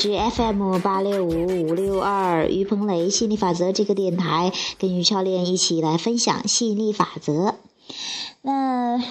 之 FM 八六五五六二于鹏雷吸引力法则这个电台，跟于教练一起来分享吸引力法则。那。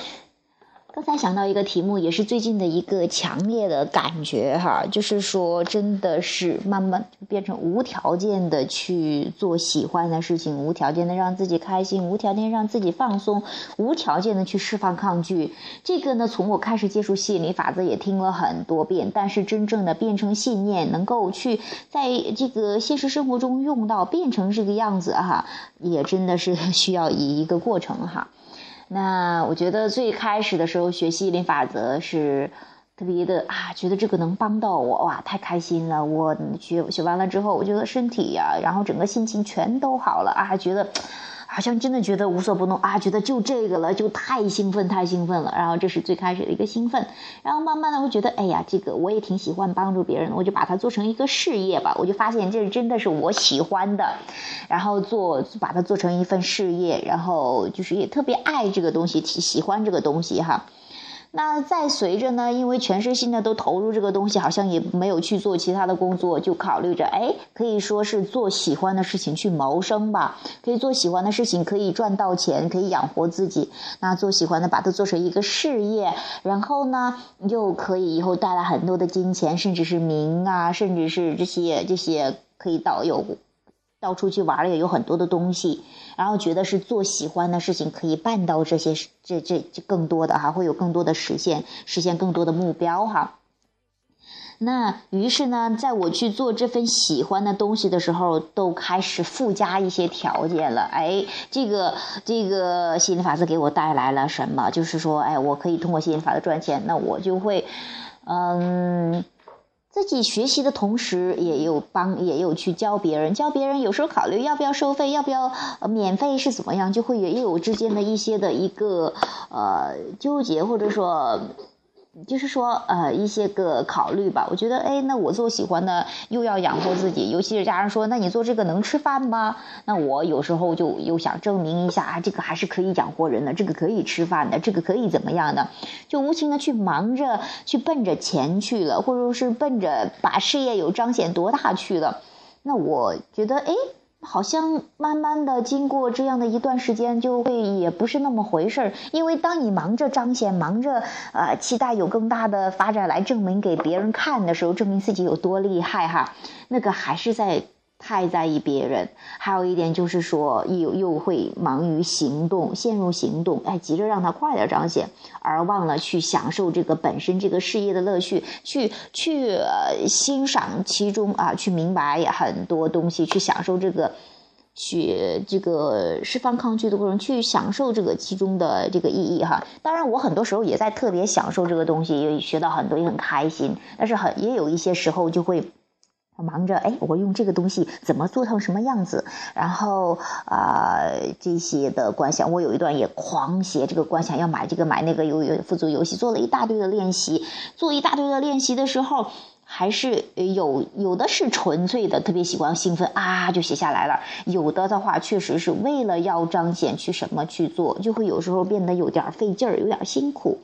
刚才想到一个题目，也是最近的一个强烈的感觉哈，就是说，真的是慢慢变成无条件的去做喜欢的事情，无条件的让自己开心，无条件让自己放松，无条件的去释放抗拒。这个呢，从我开始接触吸引力法则也听了很多遍，但是真正的变成信念，能够去在这个现实生活中用到，变成这个样子哈，也真的是需要一一个过程哈。那我觉得最开始的时候学吸引力法则是特别的啊，觉得这个能帮到我哇，太开心了！我学学完了之后，我觉得身体呀，然后整个心情全都好了啊，觉得。好像真的觉得无所不能啊，觉得就这个了，就太兴奋，太兴奋了。然后这是最开始的一个兴奋，然后慢慢的我觉得，哎呀，这个我也挺喜欢帮助别人的，我就把它做成一个事业吧。我就发现这真的是我喜欢的，然后做把它做成一份事业，然后就是也特别爱这个东西，喜欢这个东西哈。那再随着呢，因为全身心的都投入这个东西，好像也没有去做其他的工作，就考虑着，哎，可以说是做喜欢的事情去谋生吧，可以做喜欢的事情，可以赚到钱，可以养活自己。那做喜欢的，把它做成一个事业，然后呢，又可以以后带来很多的金钱，甚至是名啊，甚至是这些这些可以到有。到处去玩也有很多的东西，然后觉得是做喜欢的事情可以办到这些这这这更多的哈，会有更多的实现，实现更多的目标哈。那于是呢，在我去做这份喜欢的东西的时候，都开始附加一些条件了。哎，这个这个吸引力法则给我带来了什么？就是说，哎，我可以通过吸引力法则赚钱，那我就会，嗯。自己学习的同时，也有帮，也有去教别人，教别人。有时候考虑要不要收费，要不要免费是怎么样，就会也有之间的一些的一个呃纠结，或者说。就是说，呃，一些个考虑吧。我觉得，哎，那我做喜欢的，又要养活自己，尤其是家人说，那你做这个能吃饭吗？那我有时候就又想证明一下啊，这个还是可以养活人的，这个可以吃饭的，这个可以怎么样的？就无情的去忙着去奔着钱去了，或者说是奔着把事业有彰显多大去了。那我觉得，哎。好像慢慢的经过这样的一段时间，就会也不是那么回事儿。因为当你忙着彰显、忙着呃期待有更大的发展来证明给别人看的时候，证明自己有多厉害哈，那个还是在。太在意别人，还有一点就是说，又又会忙于行动，陷入行动，哎，急着让他快点彰显，而忘了去享受这个本身这个事业的乐趣，去去欣赏其中啊，去明白很多东西，去享受这个，去这个释放抗拒的过程，去享受这个其中的这个意义哈。当然，我很多时候也在特别享受这个东西，也学到很多，也很开心。但是很也有一些时候就会。忙着哎，我用这个东西怎么做成什么样子？然后啊，这些的观想，我有一段也狂写这个观想，要买这个买那个，有有辅助游戏，做了一大堆的练习。做一大堆的练习的时候，还是有有的是纯粹的，特别喜欢兴奋啊，就写下来了。有的的话，确实是为了要彰显去什么去做，就会有时候变得有点费劲儿，有点辛苦。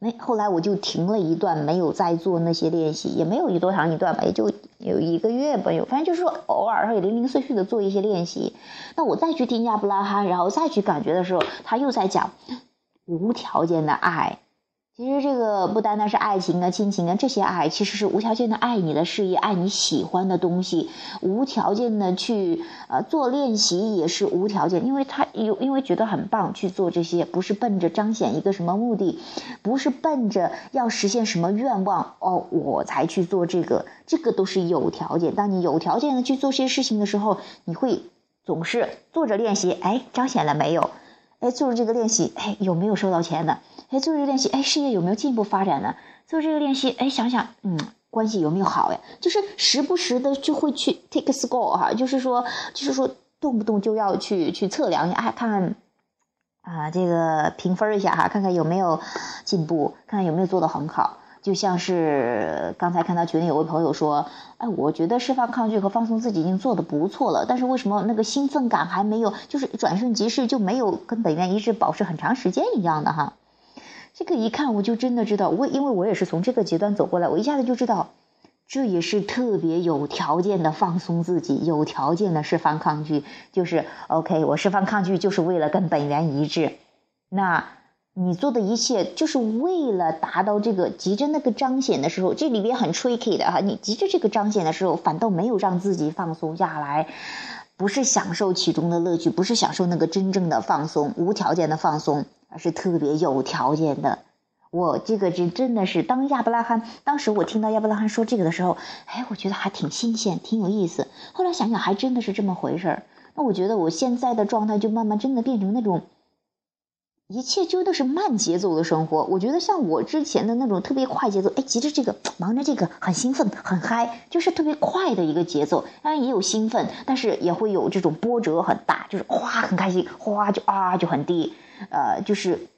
哎，后来我就停了一段，没有再做那些练习，也没有一多长一段吧，也就有一个月吧，有反正就是说偶尔会零零碎碎的做一些练习。那我再去听亚伯拉罕，然后再去感觉的时候，他又在讲无条件的爱。其实这个不单单是爱情啊、亲情啊这些爱，其实是无条件的爱你的事业，爱你喜欢的东西，无条件的去呃做练习也是无条件，因为他有因为觉得很棒去做这些，不是奔着彰显一个什么目的，不是奔着要实现什么愿望哦我才去做这个，这个都是有条件。当你有条件的去做这些事情的时候，你会总是做着练习，哎，彰显了没有？哎，做着这个练习，哎，有没有收到钱呢？哎，做这个练习，哎，事业有没有进一步发展呢？做这个练习，哎，想想，嗯，关系有没有好呀？就是时不时的就会去 take a score 哈，就是说，就是说，动不动就要去去测量一下，哎，看看啊，这个评分一下哈，看看有没有进步，看看有没有做得很好。就像是刚才看到群里有位朋友说，哎，我觉得释放抗拒和放松自己已经做的不错了，但是为什么那个兴奋感还没有，就是转瞬即逝，就没有跟本源一直保持很长时间一样的哈？这个一看我就真的知道，我因为我也是从这个阶段走过来，我一下子就知道，这也是特别有条件的放松自己，有条件的释放抗拒，就是 OK，我释放抗拒就是为了跟本源一致。那你做的一切就是为了达到这个急着那个彰显的时候，这里边很 tricky 的哈，你急着这个彰显的时候，反倒没有让自己放松下来，不是享受其中的乐趣，不是享受那个真正的放松，无条件的放松，而是特别有条件的。我这个是真的是，当亚伯拉罕当时我听到亚伯拉罕说这个的时候，哎，我觉得还挺新鲜，挺有意思。后来想想，还真的是这么回事儿。那我觉得我现在的状态就慢慢真的变成那种，一切就都是慢节奏的生活。我觉得像我之前的那种特别快节奏，哎，急着这个，忙着这个，很兴奋，很嗨，就是特别快的一个节奏。当然也有兴奋，但是也会有这种波折很大，就是哗很开心，哗就啊就很低，呃，就是。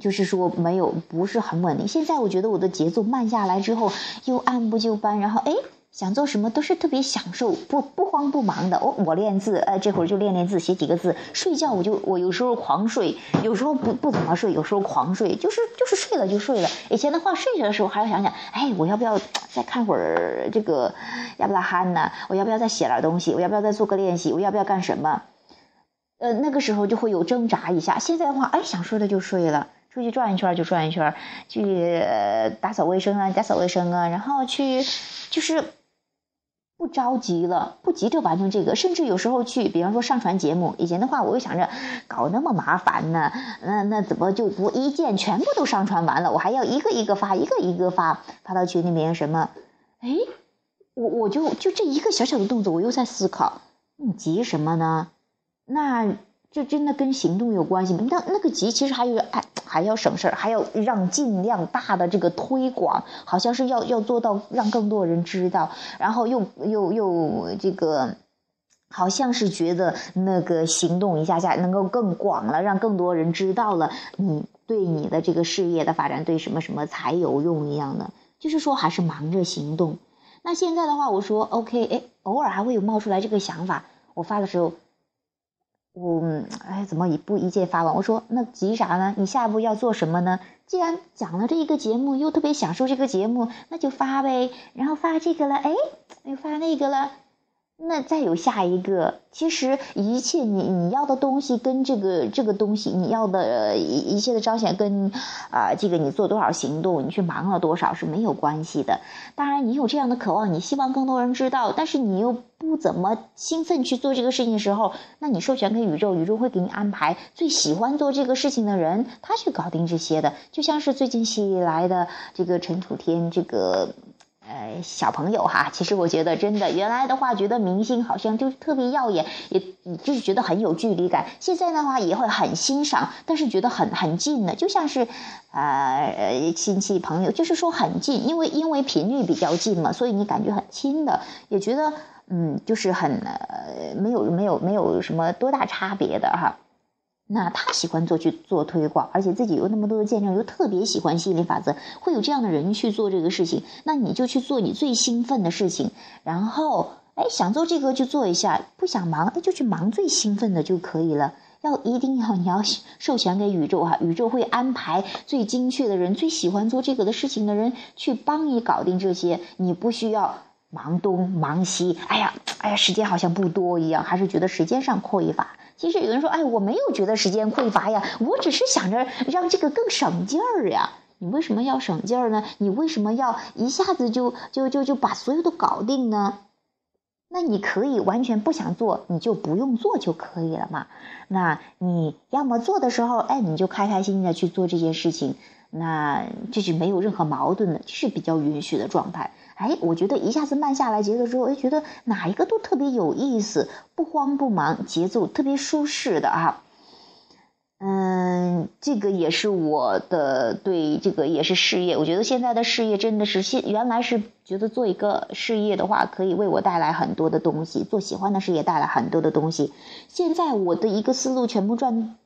就是说没有不是很稳定。现在我觉得我的节奏慢下来之后，又按部就班，然后哎想做什么都是特别享受，不不慌不忙的。我我练字，哎这会儿就练练字，写几个字。睡觉我就我有时候狂睡，有时候不不怎么睡，有时候狂睡，就是就是睡了就睡了。以前的话睡着的时候还要想想，哎我要不要再看会儿这个亚伯拉罕呢？我要不要再写点东西？我要不要再做个练习？我要不要干什么？呃那个时候就会有挣扎一下。现在的话，哎想睡了就睡了。出去转一圈就转一圈，去打扫卫生啊，打扫卫生啊，然后去就是不着急了，不急着完成这个，甚至有时候去，比方说上传节目，以前的话我又想着搞那么麻烦呢，那那怎么就不一键全部都上传完了，我还要一个一个发，一个一个发发到群里面什么？哎，我我就就这一个小小的动作，我又在思考，你急什么呢？那。这真的跟行动有关系吗？那那个急其实还有哎，还要省事儿，还要让尽量大的这个推广，好像是要要做到让更多人知道，然后又又又这个，好像是觉得那个行动一下下能够更广了，让更多人知道了你对你的这个事业的发展对什么什么才有用一样的，就是说还是忙着行动。那现在的话，我说 OK，哎，偶尔还会有冒出来这个想法，我发的时候。我哎，怎么一步一键发完？我说那急啥呢？你下一步要做什么呢？既然讲了这一个节目，又特别享受这个节目，那就发呗。然后发这个了，哎，又发那个了。那再有下一个，其实一切你你要的东西跟这个这个东西你要的一一切的彰显跟啊这个你做多少行动，你去忙了多少是没有关系的。当然你有这样的渴望，你希望更多人知道，但是你又不怎么兴奋去做这个事情的时候，那你授权给宇宙，宇宙会给你安排最喜欢做这个事情的人，他去搞定这些的。就像是最近新来的这个陈楚天这个。呃，小朋友哈，其实我觉得真的，原来的话觉得明星好像就特别耀眼，也就是觉得很有距离感。现在的话也会很欣赏，但是觉得很很近的，就像是，呃，亲戚朋友，就是说很近，因为因为频率比较近嘛，所以你感觉很亲的，也觉得嗯，就是很呃，没有没有没有什么多大差别的哈。那他喜欢做去做推广，而且自己有那么多的见证，又特别喜欢吸引力法则，会有这样的人去做这个事情。那你就去做你最兴奋的事情，然后哎想做这个就做一下，不想忙哎就去忙最兴奋的就可以了。要一定要你要授权给宇宙哈，宇宙会安排最精确的人，最喜欢做这个的事情的人去帮你搞定这些，你不需要忙东忙西。哎呀哎呀，时间好像不多一样，还是觉得时间上匮乏。其实有人说，哎，我没有觉得时间匮乏呀，我只是想着让这个更省劲儿呀。你为什么要省劲儿呢？你为什么要一下子就就就就把所有都搞定呢？那你可以完全不想做，你就不用做就可以了嘛。那你要么做的时候，哎，你就开开心心的去做这件事情，那这是没有任何矛盾的，是比较允许的状态。哎，我觉得一下子慢下来节奏之后，哎，觉得哪一个都特别有意思，不慌不忙，节奏特别舒适的啊。嗯，这个也是我的对这个也是事业，我觉得现在的事业真的是现原来是觉得做一个事业的话可以为我带来很多的东西，做喜欢的事业带来很多的东西。现在我的一个思路全部转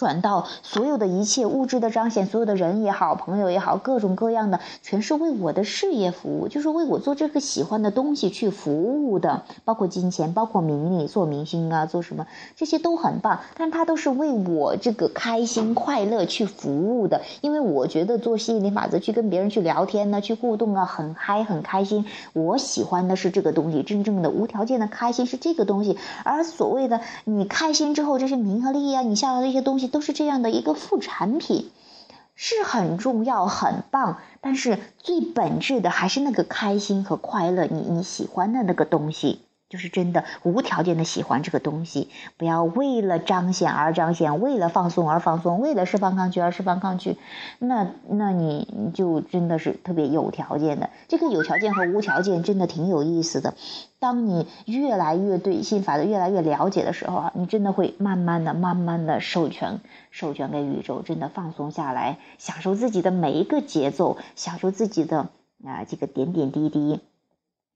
转到所有的一切物质的彰显，所有的人也好，朋友也好，各种各样的，全是为我的事业服务，就是为我做这个喜欢的东西去服务的，包括金钱，包括名利，做明星啊，做什么这些都很棒，但它都是为我这个开心快乐去服务的，因为我觉得做吸引力法则去跟别人去聊天呢，去互动啊，很嗨很开心，我喜欢的是这个东西，真正的无条件的开心是这个东西，而所谓的你开心之后这些名和利啊，你想要的一些东西。都是这样的一个副产品，是很重要、很棒，但是最本质的还是那个开心和快乐，你你喜欢的那个东西。就是真的无条件的喜欢这个东西，不要为了彰显而彰显，为了放松而放松，为了释放抗拒而释放抗拒，那那你就真的是特别有条件的。这个有条件和无条件真的挺有意思的。当你越来越对心法的越来越了解的时候啊，你真的会慢慢的、慢慢的授权授权给宇宙，真的放松下来，享受自己的每一个节奏，享受自己的啊这个点点滴滴，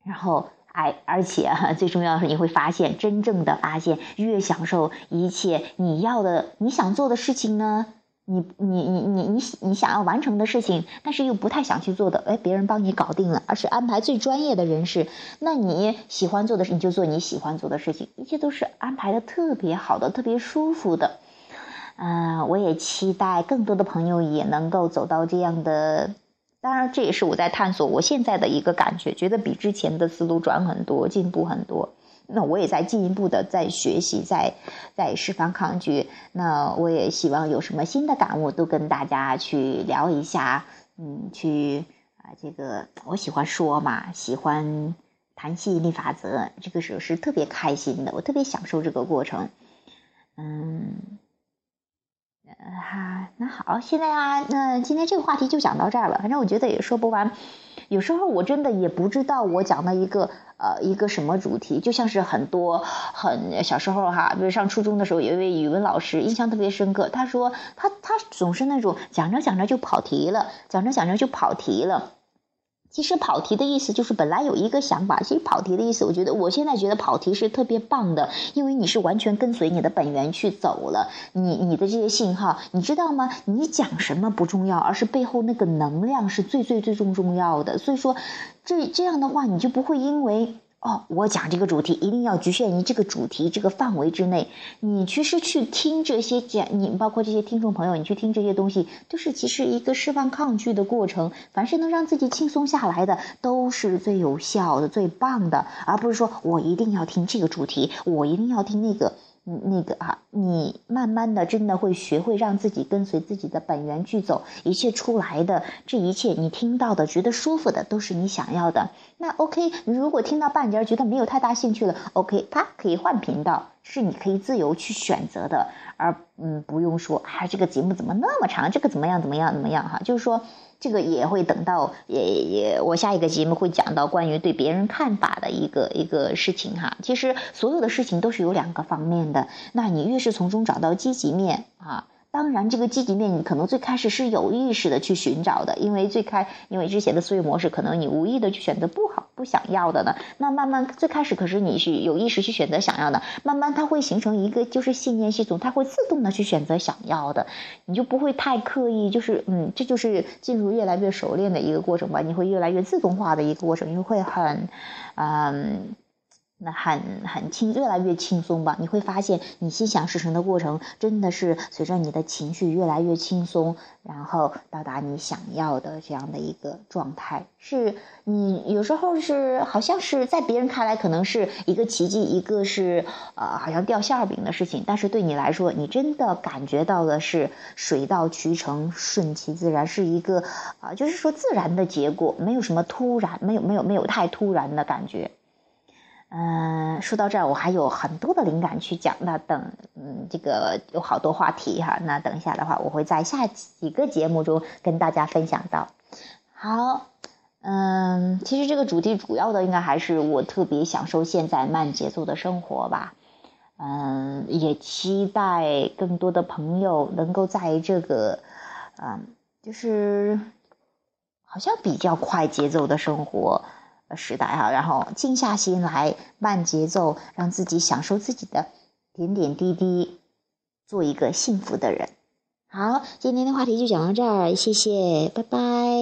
然后。哎，而且最重要的是，你会发现，真正的发现，越享受一切你要的、你想做的事情呢，你、你、你、你、你、你想要完成的事情，但是又不太想去做的，哎，别人帮你搞定了，而是安排最专业的人士。那你喜欢做的事，你就做你喜欢做的事情，一切都是安排的特别好的、特别舒服的。嗯，我也期待更多的朋友也能够走到这样的。当然，这也是我在探索我现在的一个感觉，觉得比之前的思路转很多，进步很多。那我也在进一步的在学习，在在释放抗拒。那我也希望有什么新的感悟，都跟大家去聊一下。嗯，去啊，这个我喜欢说嘛，喜欢谈吸引力法则，这个时候是特别开心的，我特别享受这个过程。嗯。哈，好，现在啊，那今天这个话题就讲到这儿了。反正我觉得也说不完，有时候我真的也不知道我讲的一个呃一个什么主题，就像是很多很小时候哈，比如上初中的时候，有一位语文老师印象特别深刻，他说他他总是那种讲着讲着就跑题了，讲着讲着就跑题了。其实跑题的意思就是本来有一个想法。其实跑题的意思，我觉得我现在觉得跑题是特别棒的，因为你是完全跟随你的本源去走了。你你的这些信号，你知道吗？你讲什么不重要，而是背后那个能量是最最最重重要的。所以说，这这样的话，你就不会因为。哦，我讲这个主题一定要局限于这个主题这个范围之内。你其实去听这些讲，你包括这些听众朋友，你去听这些东西，都是其实一个释放抗拒的过程。凡是能让自己轻松下来的，都是最有效的、最棒的，而不是说我一定要听这个主题，我一定要听那个。那个啊，你慢慢的真的会学会让自己跟随自己的本源去走，一切出来的这一切，你听到的觉得舒服的，都是你想要的。那 OK，你如果听到半截觉得没有太大兴趣了，OK，啪，可以换频道，是你可以自由去选择的，而嗯，不用说，哎，这个节目怎么那么长，这个怎么样怎么样怎么样哈，就是说。这个也会等到也也，我下一个节目会讲到关于对别人看法的一个一个事情哈。其实所有的事情都是有两个方面的，那你越是从中找到积极面啊。当然，这个积极面你可能最开始是有意识的去寻找的，因为最开因为之前的思维模式，可能你无意的去选择不好、不想要的呢。那慢慢最开始可是你是有意识去选择想要的，慢慢它会形成一个就是信念系统，它会自动的去选择想要的，你就不会太刻意，就是嗯，这就是进入越来越熟练的一个过程吧，你会越来越自动化的一个过程，因为会很，嗯。那很很轻，越来越轻松吧？你会发现，你心想事成的过程，真的是随着你的情绪越来越轻松，然后到达你想要的这样的一个状态。是你有时候是好像是在别人看来可能是一个奇迹，一个是呃好像掉馅饼的事情，但是对你来说，你真的感觉到的是水到渠成、顺其自然，是一个啊，就是说自然的结果，没有什么突然，没有没有没有太突然的感觉。嗯，说到这儿，我还有很多的灵感去讲。那等，嗯，这个有好多话题哈。那等一下的话，我会在下几个节目中跟大家分享到。好，嗯，其实这个主题主要的应该还是我特别享受现在慢节奏的生活吧。嗯，也期待更多的朋友能够在这个，嗯，就是好像比较快节奏的生活。时代哈，然后静下心来，慢节奏，让自己享受自己的点点滴滴，做一个幸福的人。好，今天的话题就讲到这儿，谢谢，拜拜。